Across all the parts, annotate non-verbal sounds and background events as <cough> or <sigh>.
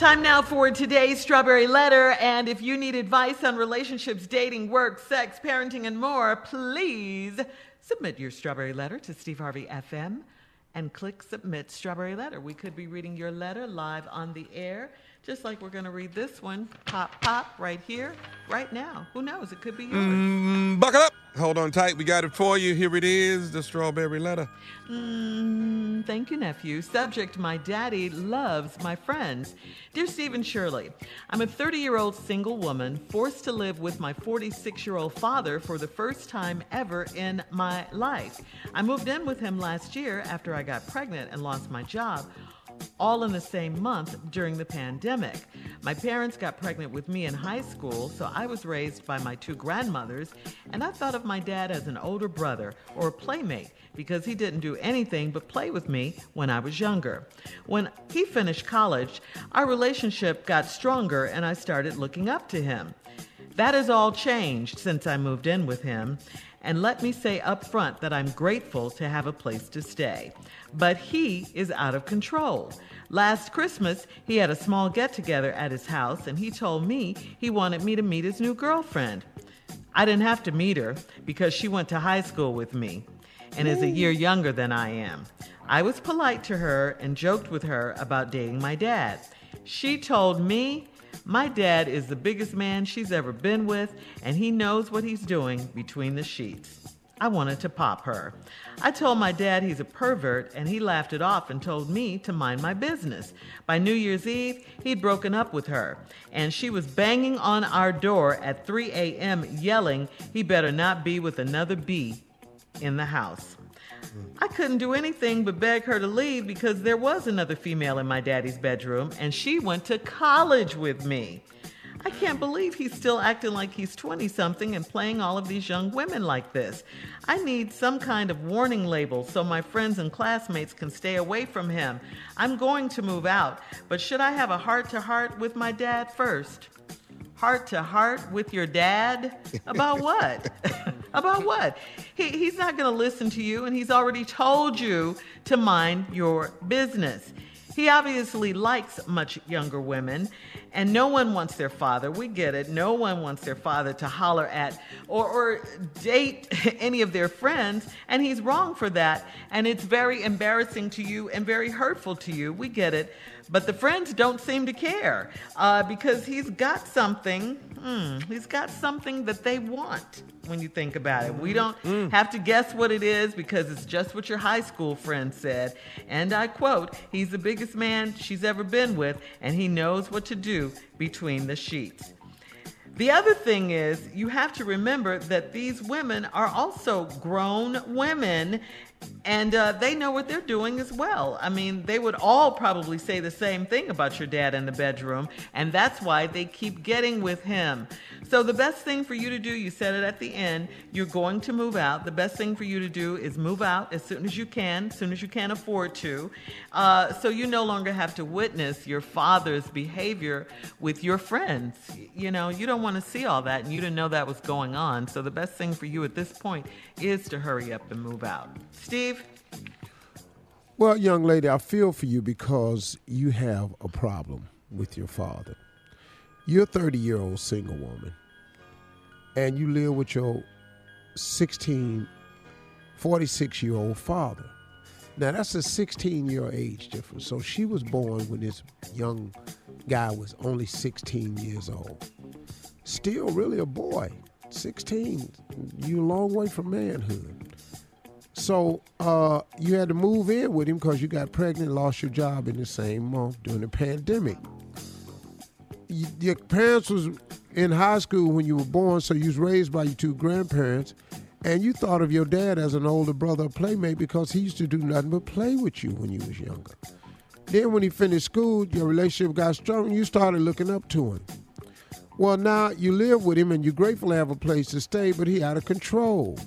Time now for today's Strawberry Letter. And if you need advice on relationships, dating, work, sex, parenting, and more, please submit your Strawberry Letter to Steve Harvey FM and click Submit Strawberry Letter. We could be reading your letter live on the air, just like we're going to read this one, pop, pop, right here, right now. Who knows? It could be yours. Mm, buckle up. Hold on tight. We got it for you. Here it is the strawberry letter. Mm, thank you, nephew. Subject My daddy loves my friends. Dear Steve and Shirley, I'm a 30 year old single woman forced to live with my 46 year old father for the first time ever in my life. I moved in with him last year after I got pregnant and lost my job all in the same month during the pandemic. My parents got pregnant with me in high school, so I was raised by my two grandmothers, and I thought of my dad as an older brother or a playmate because he didn't do anything but play with me when I was younger. When he finished college, our relationship got stronger and I started looking up to him. That has all changed since I moved in with him. And let me say up front that I'm grateful to have a place to stay. But he is out of control. Last Christmas, he had a small get together at his house, and he told me he wanted me to meet his new girlfriend. I didn't have to meet her because she went to high school with me and is a year younger than I am. I was polite to her and joked with her about dating my dad. She told me my dad is the biggest man she's ever been with, and he knows what he's doing between the sheets. I wanted to pop her. I told my dad he's a pervert, and he laughed it off and told me to mind my business. By New Year's Eve, he'd broken up with her, and she was banging on our door at 3 a.m., yelling he better not be with another bee in the house. I couldn't do anything but beg her to leave because there was another female in my daddy's bedroom and she went to college with me. I can't believe he's still acting like he's 20 something and playing all of these young women like this. I need some kind of warning label so my friends and classmates can stay away from him. I'm going to move out, but should I have a heart to heart with my dad first? Heart to heart with your dad? About what? <laughs> About what? He, he's not going to listen to you, and he's already told you to mind your business. He obviously likes much younger women, and no one wants their father. We get it. No one wants their father to holler at or, or date <laughs> any of their friends, and he's wrong for that. And it's very embarrassing to you and very hurtful to you. We get it. But the friends don't seem to care uh, because he's got something. Hmm, he's got something that they want when you think about it. We don't mm. have to guess what it is because it's just what your high school friend said. And I quote, he's the biggest man she's ever been with, and he knows what to do between the sheets. The other thing is, you have to remember that these women are also grown women and uh, they know what they're doing as well. I mean, they would all probably say the same thing about your dad in the bedroom, and that's why they keep getting with him. So, the best thing for you to do, you said it at the end, you're going to move out. The best thing for you to do is move out as soon as you can, as soon as you can afford to, uh, so you no longer have to witness your father's behavior with your friends. You know, you don't want to see all that, and you didn't know that was going on. So, the best thing for you at this point is to hurry up and move out. Steve? Well, young lady, I feel for you because you have a problem with your father. You're a 30 year old single woman, and you live with your 16, 46 year old father. Now, that's a 16 year age difference. So she was born when this young guy was only 16 years old. Still really a boy. 16, you're a long way from manhood. So uh, you had to move in with him because you got pregnant, lost your job in the same month during the pandemic. You, your parents was in high school when you were born, so you was raised by your two grandparents, and you thought of your dad as an older brother playmate because he used to do nothing but play with you when you was younger. Then when he finished school, your relationship got strong, you started looking up to him. Well, now you live with him, and you're grateful to have a place to stay, but he out of control.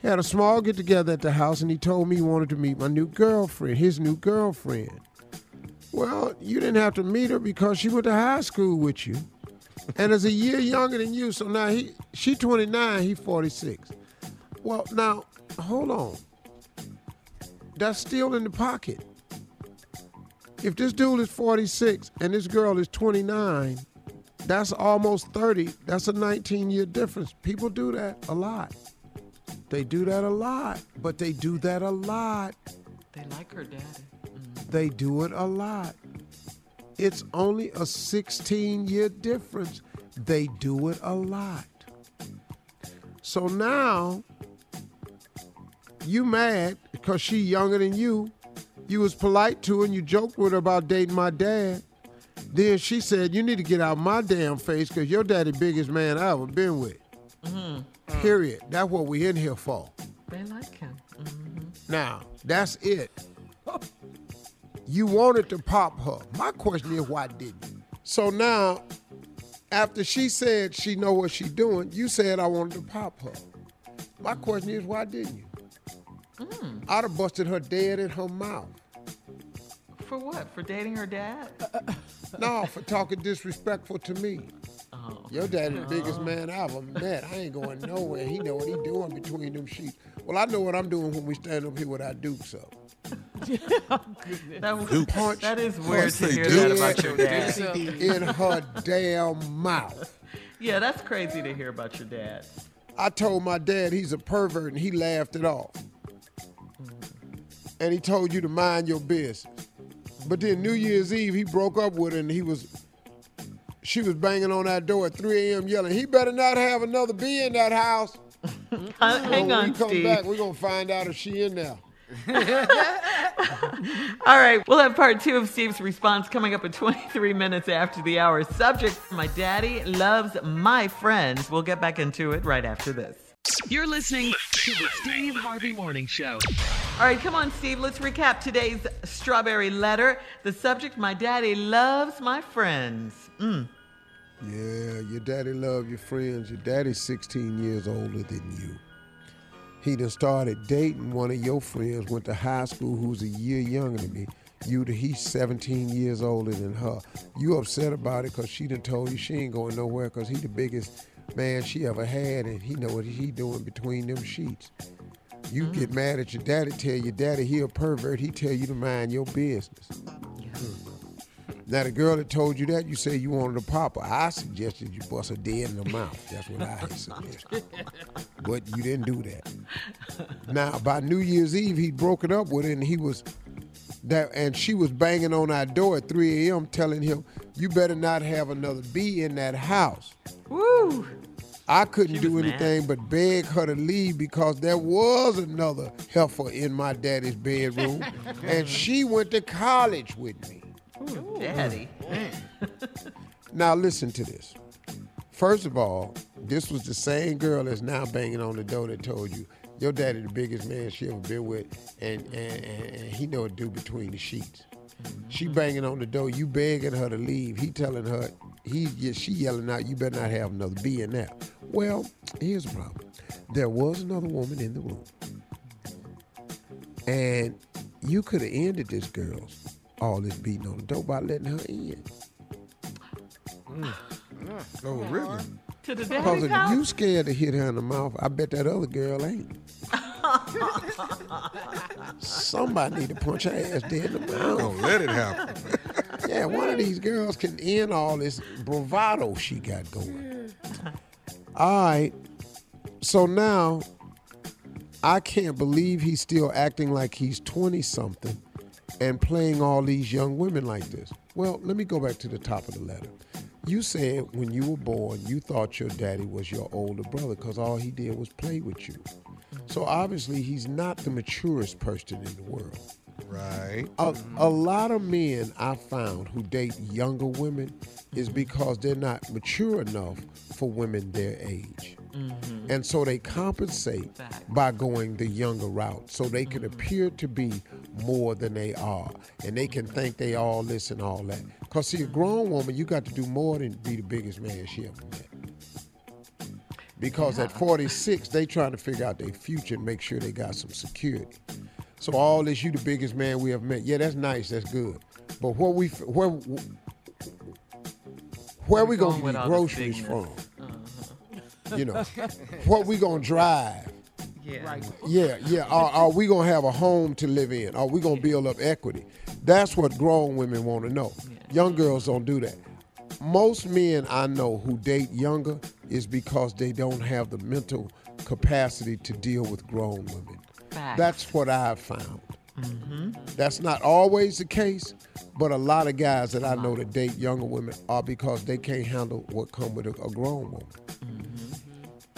He had a small get together at the house and he told me he wanted to meet my new girlfriend, his new girlfriend. Well, you didn't have to meet her because she went to high school with you. And is a year younger than you, so now he she 29, he 46. Well, now, hold on. That's still in the pocket. If this dude is 46 and this girl is 29, that's almost 30. That's a 19 year difference. People do that a lot. They do that a lot, but they do that a lot. They like her daddy. Mm-hmm. They do it a lot. It's only a 16 year difference. They do it a lot. So now you mad because she younger than you. You was polite to her and you joked with her about dating my dad. Then she said, you need to get out my damn face because your daddy biggest man I ever been with. Mm-hmm. Mm. Period. That's what we in here for. They like him. Mm-hmm. Now, that's it. You wanted to pop her. My question is, why didn't you? So now, after she said she know what she doing, you said I wanted to pop her. My question is, why didn't you? Mm. I'd have busted her dead in her mouth. For what? For dating her dad? <laughs> No, for talking disrespectful to me. Oh. Your daddy the biggest oh. man I ever met. I ain't going nowhere. He know what he doing between them sheets. Well, I know what I'm doing when we stand up here without Duke, so. <laughs> That, was, Punch. that is weird to hear that about your dad. in her damn mouth. Yeah, that's crazy to hear about your dad. I told my dad he's a pervert and he laughed it off. And he told you to mind your business. But then New Year's Eve, he broke up with her and he was, she was banging on that door at 3 a.m. yelling, he better not have another bee in that house. <laughs> Uh, hang when on, we come Steve. back, we're going to find out if she in there. <laughs> All right, we'll have part two of Steve's response coming up at 23 minutes after the hour. Subject My daddy loves my friends. We'll get back into it right after this. You're listening to the Steve Harvey Morning Show. All right, come on, Steve. Let's recap today's strawberry letter. The subject My daddy loves my friends. Mm. Yeah, your daddy love your friends. Your daddy's 16 years older than you. He done started dating one of your friends, went to high school, who's a year younger than me. You, he's 17 years older than her. You upset about it because she done told you she ain't going nowhere because he the biggest man she ever had and he know what he doing between them sheets. You get mad at your daddy, tell your daddy he a pervert, he tell you to mind your business. Now the girl that told you that, you say you wanted a pop her. I suggested you bust her dead in the mouth. That's what I had suggested. but you didn't do that. Now by New Year's Eve, he broke it up with her, and he was that, and she was banging on our door at 3 a.m. telling him, "You better not have another bee in that house." Woo! I couldn't She do was mad. anything but beg her to leave because there was another heifer in my daddy's bedroom, and she went to college with me. Ooh, daddy. <laughs> Now listen to this. First of all, this was the same girl that's now banging on the door that told you your daddy the biggest man she ever been with, and and, and, and he know a do between the sheets. She mm-hmm. banging on the door, you begging her to leave. He telling her, he yeah, she yelling out, you better not have another bee in there. Well, here's the problem. There was another woman in the room. And you could have ended this girl's all this beating on the door by letting her in. Mm. Oh, mm. really? To the Because if you scared to hit her in the mouth, I bet that other girl ain't. Somebody need to punch her ass dead in the mouth. Don't let it happen. Yeah, one of these girls can end all this bravado she got going. All right. So now I can't believe he's still acting like he's 20 something and playing all these young women like this. Well, let me go back to the top of the letter. You said when you were born, you thought your daddy was your older brother because all he did was play with you. So obviously, he's not the maturest person in the world. Right. A, a lot of men I found who date younger women is because they're not mature enough for women their age. And so they compensate by going the younger route so they can appear to be more than they are. And they can think they all this and all that. Because, see, a grown woman, you got to do more than be the biggest man she ever met. Because at 46, they trying to figure out their future and make sure they got some security. So all this, you the biggest man we have met. Yeah, that's nice. That's good. But where we where where we going gonna get groceries from? You know, what we gonna drive? Yeah. Yeah, yeah. Are, are we gonna have a home to live in? Are we gonna build up equity? That's what grown women want to know. Young girls don't do that. Most men I know who date younger is because they don't have the mental capacity to deal with grown women. Facts. That's what I've found. Mm-hmm. That's not always the case, but a lot of guys that I know that date younger women are because they can't handle what come with a, a grown woman. Mm.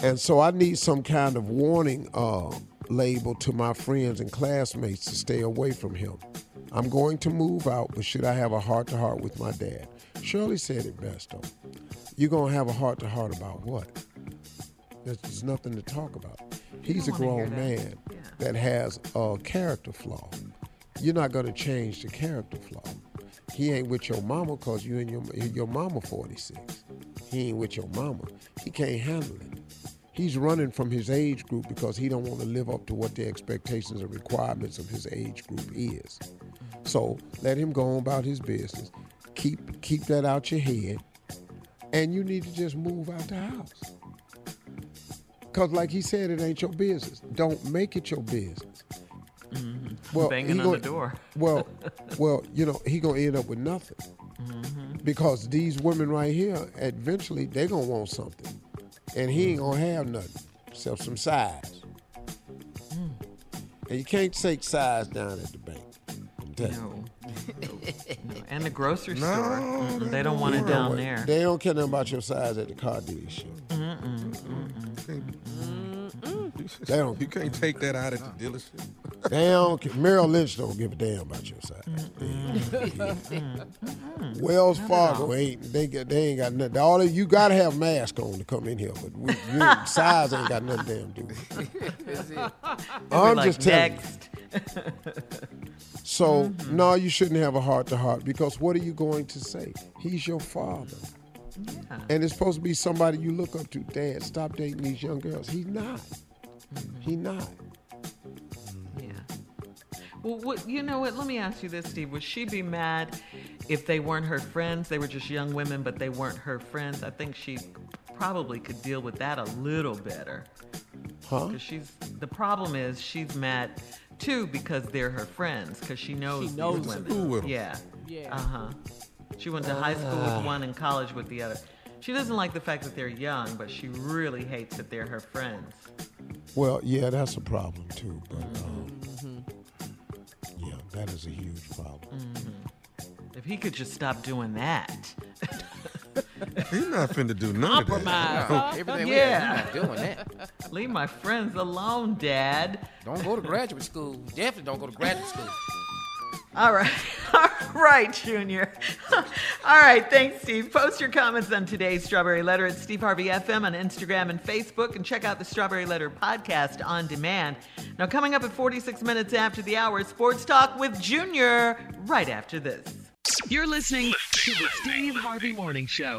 And so I need some kind of warning uh, label to my friends and classmates to stay away from him. I'm going to move out, but should I have a heart to heart with my dad? Shirley said it best though. You're going to have a heart to heart about what? There's, there's nothing to talk about. He's a grown that. man Yeah. that has a character flaw. You're not going to change the character flaw. He ain't with your mama because you and your your mama 46. He ain't with your mama. He can't handle it. He's running from his age group because he don't want to live up to what the expectations and requirements of his age group is. So let him go on about his business. Keep keep that out your head, and you need to just move out the house. Cause like he said, it ain't your business. Don't make it your business. Mm-hmm. Well, Banging he on the door. Well, <laughs> well, you know he gonna end up with nothing mm-hmm. because these women right here, eventually they gonna want something, and he ain't gonna have nothing except some size. And you can't take size down at the bank. I'm telling you. No. <laughs> No. And the grocery No, store. Mm-mm, they they don't don't want it down Well, there. They don't care nothing about your size at the car dealership. Mm-mm. Mm-mm. They don't. You can't take that out at the dealership. They don't. Merrill Lynch don't give a damn about your size. Wells Fargo ain't. They get. They ain't got nothing. All of, you gotta have mask on to come in here, but we, you, <laughs> size ain't got nothing damn to do. with it. I'm like, just telling you. So Mm-hmm. no, you shouldn't have a heart to heart because what are you going to say? He's your father. Yeah. And it's supposed to be somebody you look up to. Dad, stop dating these young girls. He's not. Mm-hmm. He not. Yeah. Well, what, you know what? Let me ask you this, Steve. Would she be mad if they weren't her friends? They were just young women, but they weren't her friends. I think she probably could deal with that a little better. Huh? Because she's the problem is she's mad too because they're her friends because she knows, She knows these women. School with 'em. Yeah. Yeah. Uh huh. She went to high school with one and college with the other. She doesn't like the fact that they're young, but she really hates that they're her friends. Well, yeah, that's a problem too. But um, yeah, that is a huge problem. Mm-hmm. If he could just stop doing that. <laughs> He's not finna do none of that. Compromise. huh? Everything we Yeah. have, not doing that. Leave my friends alone, Dad. Don't go to graduate school. Definitely don't go to graduate school. All right. <laughs> All right, Junior. <laughs> All right. Thanks, Steve. Post your comments on today's Strawberry Letter at Steve Harvey FM on Instagram and Facebook, and check out the Strawberry Letter podcast on demand. Now, coming up at 46 minutes after the hour, Sports Talk with Junior right after this. You're listening to the Steve Harvey Morning Show.